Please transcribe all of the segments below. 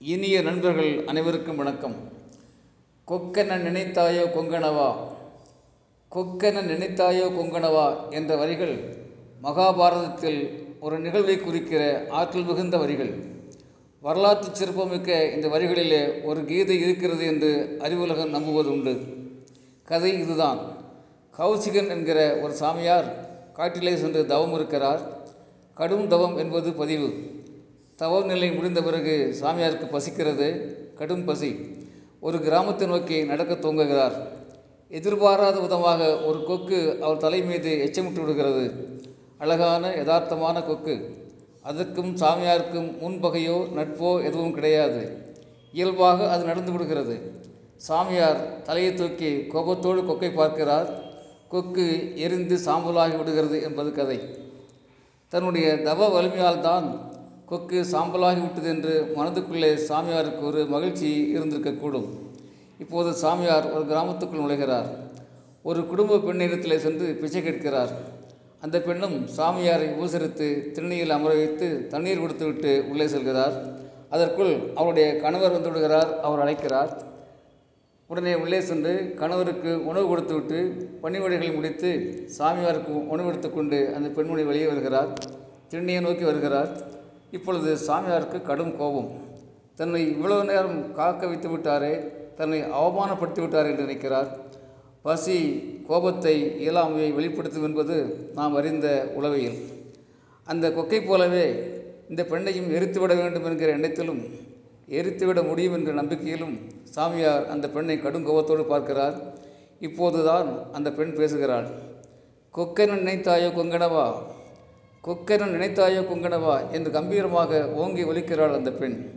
இனிய நண்பர்கள் அனைவருக்கும் வணக்கம். கொக்கென நினைத்தாயோ கொங்கணவா கொக்கென நினைத்தாயோ கொங்கணவா என்ற வரிகள் மகாபாரதத்தில் ஒரு நிகழ்வை குறிக்கிற ஆற்றல் மிகுந்த வரிகள். வரலாற்று சிறப்புமிக்க இந்த வரிகளிலே ஒரு கீதை இருக்கிறது என்று அறிவுலகம் நம்புவது உண்டு கதை இதுதான். கௌசிகன் என்கிற ஒரு சாமியார் காட்டிலே சென்று தவம் இருக்கிறார். கடும் தவம் என்பது பதிவு. தவ நிலை முடிந்த பிறகு சாமியாருக்கு பசிக்கிறது. கடும் பசி. ஒரு கிராமத்தை நோக்கி நடக்க துவங்குகிறார். எதிர்பாராத விதமாக ஒரு கொக்கு அவர் தலை மீது எச்சமிட்டு விடுகிறது. அழகான யதார்த்தமான கொக்கு. அதற்கும் சாமியாருக்கும் முன்பகையோ நட்போ எதுவும் கிடையாது. இயல்பாக அது நடந்து விடுகிறது. சாமியார் தலையை தூக்கி கோபத்தோடு கொக்கை பார்க்கிறார். கொக்கு எரிந்து சாம்பலாகி விடுகிறது என்பது கதை. தன்னுடைய தவ வலிமையால் தான் கொக்கு சாம்பலாகி விட்டது என்று மனதுக்குள்ளே சாமியாருக்கு ஒரு மகிழ்ச்சி இருந்திருக்கக்கூடும் இப்போது சாமியார் ஒரு கிராமத்துக்குள் நுழைகிறார். ஒரு குடும்ப பெண்ணிடத்தில் சென்று பிச்சை கேட்கிறார். அந்த பெண்ணும் சாமியாரை உபசரித்து திருநீயில் அமர வைத்து தண்ணீர் கொடுத்துவிட்டு உள்ளே செல்கிறார். அதற்குள் அவருடைய கணவர் வந்து விடுகிறார். அவர் அழைக்கிறார். உடனே உள்ளே சென்று கணவருக்கு உணவு கொடுத்துவிட்டு பணிவடைகளை முடித்து சாமியாருக்கு உணவு எடுத்துக்கொண்டு அந்த பெண்மணி வெளியே வருகிறார். திருநீயை நோக்கி வருகிறார். இப்பொழுது சாமியாருக்கு கடும் கோபம். தன்னை இவ்வளவு நேரம் காக்க வைத்து விட்டாரே தன்னை அவமானப்படுத்தி விட்டார் என்று நினைக்கிறார். பசி கோபத்தை இயலாமையை வெளிப்படுத்தும் என்பது நாம் அறிந்த உளவையில். அந்த கொக்கை போலவே இந்த பெண்ணையும் எரித்துவிட வேண்டும் என்கிற எண்ணத்திலும் எரித்துவிட முடியும் என்ற நம்பிக்கையிலும் சாமியார் அந்த பெண்ணை கடும் கோபத்தோடு பார்க்கிறார். இப்போதுதான் அந்த பெண் பேசுகிறாள். கொக்கை நினைத்தாயோ கொங்கடவா கொக்கென நினைத்தாயோ கொங்கனவா? என்று கம்பீரமாக ஓங்கி ஒலிக்கிறாள் அந்த பெண்.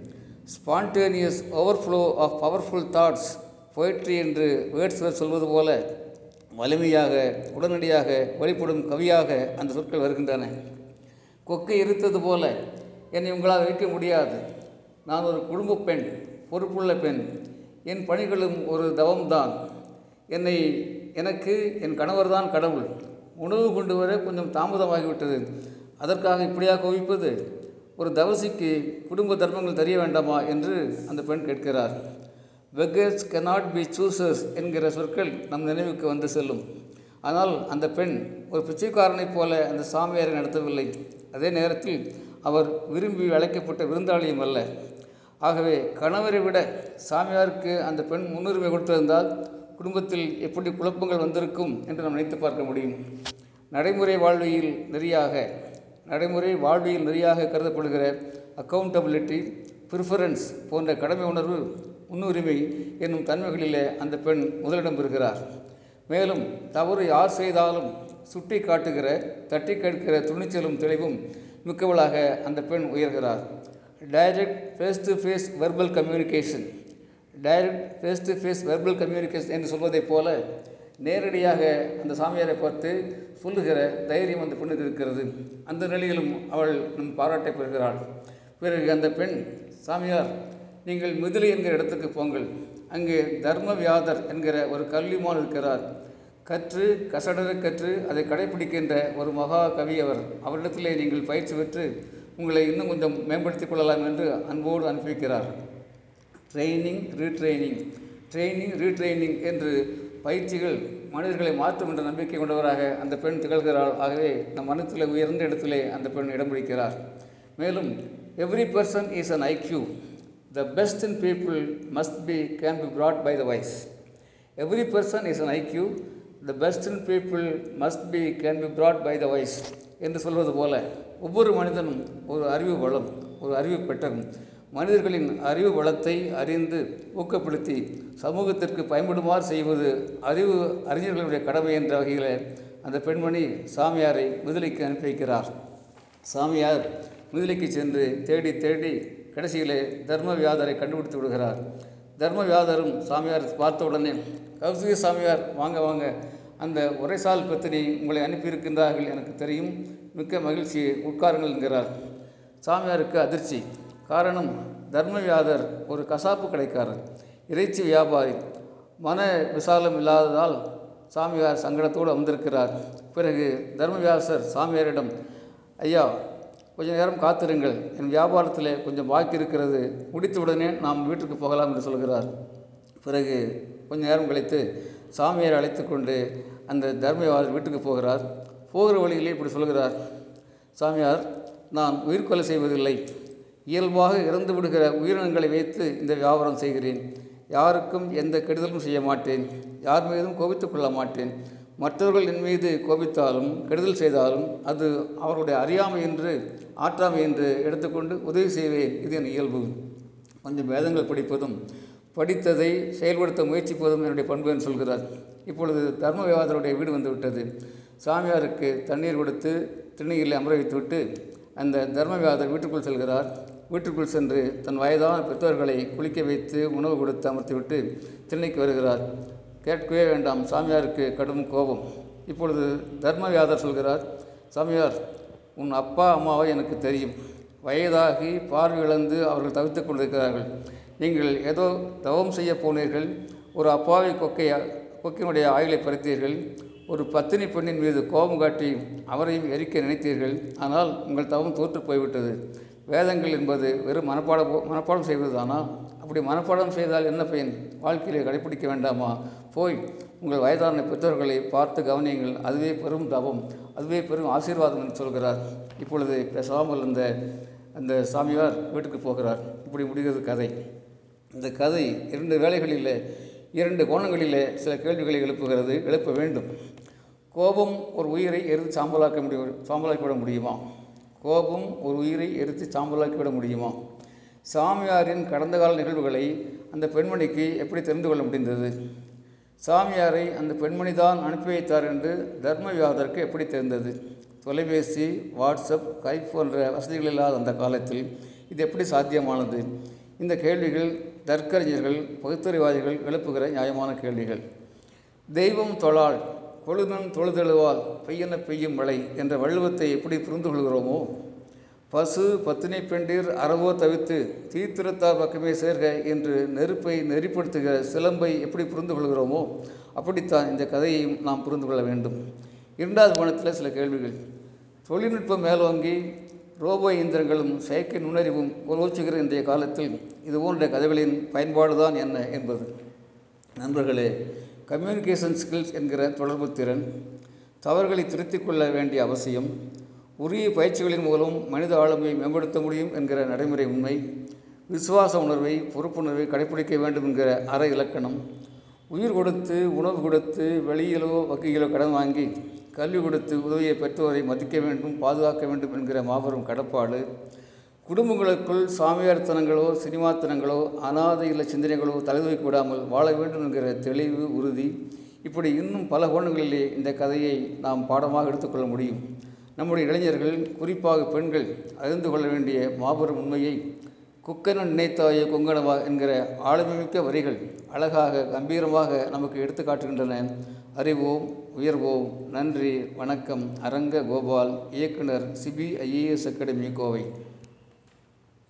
Spontaneous overflow of powerful thoughts poetry என்று வேர்ட்ஸ்வர் சொல்வது போல வலிமையாக உடனடியாக வழிபடும் கவியாக அந்த சொற்கள் வருகின்றன. கொக்கை இருத்தது போல என்னை உங்களால் வைக்க முடியாது. நான் ஒரு குடும்ப பெண் பொறுப்புள்ள பெண். என் பணிகளும் ஒரு தவம்தான். என்னை எனக்கு என் கணவர் தான் கடவுள். உணவு கொண்டு வர கொஞ்சம் தாமதமாகிவிட்டது. அதற்காக இப்படியா குவிப்பது? ஒரு தவசிக்கு குடும்ப தர்மங்கள் தெரிய வேண்டாமா என்று அந்த பெண் கேட்கிறார். பெக்கர்ஸ் கெனாட் பி சூசர்ஸ் என்கிற சொற்கள் நம் நினைவுக்கு வந்து செல்லும். ஆனால் அந்த பெண் ஒரு பிச்சைக்காரனைப் போல அந்த சாமியாரை நடத்தவில்லை. அதே நேரத்தில் அவர் விரும்பி அழைக்கப்பட்ட விருந்தாளியும் அல்ல. ஆகவே கணவரை விட சாமியாருக்கு அந்த பெண் முன்னுரிமை கொடுத்திருந்தால் குடும்பத்தில் எப்படி குழப்பங்கள் வந்திருக்கும் என்று நாம் நினைத்து பார்க்க முடியும். நடைமுறை வாழ்வியல் நெறியாக நடைமுறை வாழ்வியல் நெறியாக கருதப்படுகிற அக்கௌண்டபிலிட்டி ப்ரிஃபரன்ஸ் போன்ற கடமை உணர்வு முன்னுரிமை என்னும் தன்மைகளிலே அந்த பெண் முதலிடம் பெறுகிறார். மேலும் தவறு யார் செய்தாலும் சுட்டி காட்டுகிற தட்டி கேட்கிற துணிச்சலும் தெளிவும் மிக்கவளாக அந்த பெண் உயர்கிறார். Direct face to face verbal communication direct face to face verbal communication என்று சொல்வதைப் போல நேரடியாக அந்த சாமியாரை பார்த்து சொல்லுகிற தைரியம் அந்த பெண்ணுக்கு இருக்கிறது. அந்த நிலையிலும் அவள் நம் பாராட்டை பெறுகிறாள். பிறகு அந்த பெண் சாமியார் நீங்கள் மிதிலை என்கிற இடத்துக்கு போங்கள். அங்கே தர்மவியாதர் என்கிற ஒரு கல்விமான் இருக்கிறார். கற்று கசடர கற்று அதை கடைபிடிக்கின்ற ஒரு மகா கவி அவர். அவரிடத்திலே நீங்கள் பயிற்சி பெற்று உங்களை இன்னும் கொஞ்சம் மேம்படுத்திக் கொள்ளலாம் என்று அன்போடு அனுப்பி வைக்கிறார் ட்ரைனிங் ரீட்ரைனிங் ட்ரைனிங் ரீட்ரைனிங் என்று பயிற்சிகள் மனிதர்களை மாற்றும் என்ற நம்பிக்கை கொண்டவராக அந்த பெண் திகழ்கிறாள். ஆகவே நம் மனத்தில் உயர்ந்த இடத்திலே அந்த பெண் இடம் பிடிக்கிறார். மேலும் every person is an IQ the best in people must be can be brought by the wise every person is an IQ the best in people must be can be brought by the wise என்று சொல்வது போல ஒவ்வொரு மனிதனும் ஒரு அறிவு வளம் ஒரு அறிவு பெட்டகம் மனிதர்களின் அறிவு வளத்தை அறிந்து ஊக்கப்படுத்தி சமூகத்திற்கு பயன்படுமாறு செய்வது அறிவு அறிஞர்களுடைய கடமை என்ற வகையில் அந்த பெண்மணி சாமியாரை முதலைக்கு அனுப்பி வைக்கிறார். சாமியார் முதலைக்கு சென்று தேடி தேடி கடைசியிலே தர்மவியாதரை கண்டுபிடித்து விடுகிறார். தர்மவியாதரும் சாமியார் பார்த்த உடனே கௌசிக சாமியார் வாங்க வாங்க. அந்த உரைசால் பத்தினி உங்களை அனுப்பியிருக்கின்றார்கள் எனக்கு தெரியும். மிக்க மகிழ்ச்சி உட்காருங்கள் என்கிறார். சாமியாருக்கு அதிர்ச்சி. காரணம் தர்மவியாதர் ஒரு கசாப்பு கடைக்காரர் இறைச்சி வியாபாரி. மன விசாலம் இல்லாததால் சாமியார் சங்கடத்தோடு வந்திருக்கிறார் பிறகு தர்மவியாசர் சாமியாரிடம் ஐயா கொஞ்சம் நேரம் காத்திருங்கள். என் வியாபாரத்தில் கொஞ்சம் பாக்கி இருக்கிறது. முடித்தவுடனே நாம் வீட்டுக்கு போகலாம் என்று சொல்கிறார். பிறகு கொஞ்ச நேரம் கழித்து சாமியார் அழைத்து கொண்டு அந்த தர்மவியாபாரர் வீட்டுக்கு போகிறார். போகிற வழியிலே இப்படி சொல்கிறார். சாமியார் நான் உயிர்கொலை செய்வதில்லை. இயல்பாக இறந்து விடுகிற உயிரினங்களை வைத்து இந்த வியாபாரம் செய்கிறேன். யாருக்கும் எந்த கெடுதலும் செய்ய மாட்டேன். யார் மீதும் கோபித்துக் கொள்ள மாட்டேன். மற்றவர்கள் என் மீது கோபித்தாலும் கெடுதல் செய்தாலும் அது அவருடைய அறியாமை என்று ஆற்றாமை என்று எடுத்துக்கொண்டு உதவி செய்வேன். இது என் இயல்பு. கொஞ்சம் வேதங்கள் படிப்பதும் படித்ததை செயல்படுத்த முயற்சிப்பதும் என்னுடைய பண்பு என்று சொல்கிறார். இப்பொழுது தர்ம விவாதருடைய வீடு வந்துவிட்டது. சாமியாருக்கு தண்ணீர் கொடுத்து திருநீரில் அமர வைத்துவிட்டு அந்த தர்மவியாதர் வீட்டுக்குள் செல்கிறார். வீட்டுக்குள் சென்று தன் வயதான பெற்றோர்களை குளிக்க வைத்து உணவு கொடுத்து அமர்த்திவிட்டு திண்ணைக்கு வருகிறார். கேட்கவே வேண்டாம் சாமியாருக்கு கடும் கோபம். இப்பொழுது தர்மவியாதர் சொல்கிறார் சாமியார் உன் அப்பா அம்மாவை எனக்கு தெரியும். வயதாகி பார்வை இழந்து அவர்கள் தவித்துக் கொண்டிருக்கிறார்கள். நீங்கள் ஏதோ தவம் செய்ய போனீர்கள். ஒரு அப்பாவி கொக்கையை கொக்கினுடைய ஆயுளை பறித்தீர்கள். ஒரு பத்தினி பெண்ணின் மீது கோபம் காட்டி அவரையும் எரிக்க நினைத்தீர்கள். ஆனால் உங்கள் தவம் தோற்று போய்விட்டது. வேதங்கள் என்பது வெறும் மனப்பாடம் மனப்பாடம் செய்வதுதானா அப்படி மனப்பாடம் செய்தால் என்ன பயன்? வாழ்க்கையிலே கடைப்பிடிக்க வேண்டாமா? போய் உங்கள் வயதான பெற்றோர்களை பார்த்து கவனியுங்கள். அதுவே பெரும் தவம் அதுவே பெரும் ஆசீர்வாதம் என்று சொல்கிறார். இப்பொழுது பேசாமல் இருந்த அந்த சாமியார் வீட்டுக்கு போகிறார். இப்படி முடிகிறது கதை. இந்த கதை இரண்டு வேளைகளில் இரண்டு கோணங்களிலே சில கேள்விகளை எழுப்புகிறது எழுப்ப வேண்டும். கோபம் ஒரு உயிரை எரித்து சாம்பலாக்க முடியும் சாம்பலாக்கிவிட முடியுமா? கோபம் ஒரு உயிரை எரித்து சாம்பலாக்கிவிட முடியுமா? சாமியாரின் கடந்த கால நிகழ்வுகளை அந்த பெண்மணிக்கு எப்படி தெரிந்து கொள்ள முடிந்தது? சாமியாரை அந்த பெண்மணி தான் அனுப்பி வைத்தார் என்று தர்மவியாதருக்கு எப்படி தெரிந்தது? தொலைபேசி வாட்ஸ்அப் கைப் போன்ற வசதிகள் இல்லாத அந்த காலத்தில் இது எப்படி சாத்தியமானது? இந்த கேள்விகள் தர்க்கறிஞர்கள் பகுத்தறிவாதிகள் எழுப்புகிற நியாயமான கேள்விகள். தெய்வம் தொழால் கொழுநன் தொழுதெழுவால் பெய்யன பெய்யும் மழை என்ற வள்ளுவத்தை எப்படி புரிந்து கொள்கிறோமோ பசு பத்தினி பெண்டிர் அறவோ தவித்து தீத்திரத்தார் பக்கமே சேர்க என்று நெருப்பை நெறிப்படுத்துகிற சிலம்பை எப்படி புரிந்து கொள்கிறோமோ அப்படித்தான் இந்த கதையையும் நாம் புரிந்து கொள்ள வேண்டும். இரண்டாவது கோணத்தில் சில கேள்விகள். தொழில்நுட்பம் மேலோங்கி ரோபோ இயந்திரங்களும் செயற்கை நுண்ணறிவும் உருவச்சுகிற இன்றைய காலத்தில் இது போன்ற கதைகளின் பயன்பாடுதான் என்ன என்பது. நண்பர்களே கம்யூனிகேஷன் ஸ்கில்ஸ் என்கிற தொடர்பு திறன் தவறுகளை திருத்திக் கொள்ள வேண்டிய அவசியம் உரிய பயிற்சிகளின் மூலம் மனித ஆளுமையை மேம்படுத்த முடியும் என்கிற நடைமுறை உண்மை விசுவாச உணர்வை பொறுப்புணர்வை கடைப்பிடிக்க வேண்டும் என்கிற அற இலக்கணம் உயிர் கொடுத்து உணவு கொடுத்து வெளியிலோ வங்கியிலோ கடன் வாங்கி கல்வி கொடுத்து உதவியை பெற்றோரை மதிக்க வேண்டும் பாதுகாக்க வேண்டும் என்கிற மாபெரும் கடப்பாடு. குடும்பங்களுக்குள் சாமியார்த்தனங்களோ சினிமாத்தனங்களோ அனாதை இல்ல சிந்தனைகளோ தலைதூக்கி விடாமல் வாழ வேண்டும் என்கிற தெளிவு உறுதி. இப்படி இன்னும் பல கோணங்களிலே இந்த கதையை நாம் பாடமாக எடுத்துக்கொள்ள முடியும். நம்முடைய இளைஞர்கள் குறிப்பாக பெண்கள் அறிந்து கொள்ள வேண்டிய மாபெரும் உண்மையை குக்கன நினைத்தாய கொங்கணவா என்கிற ஆளுமைமிக்க வரிகள் அழகாக கம்பீரமாக நமக்கு எடுத்து காட்டுகின்றன. அறிவோம் உயர்வோம். நன்றி. வணக்கம். அரங்க கோபால் இயக்குனர் சிபிஐஏஎஸ் அகாடமி கோவை.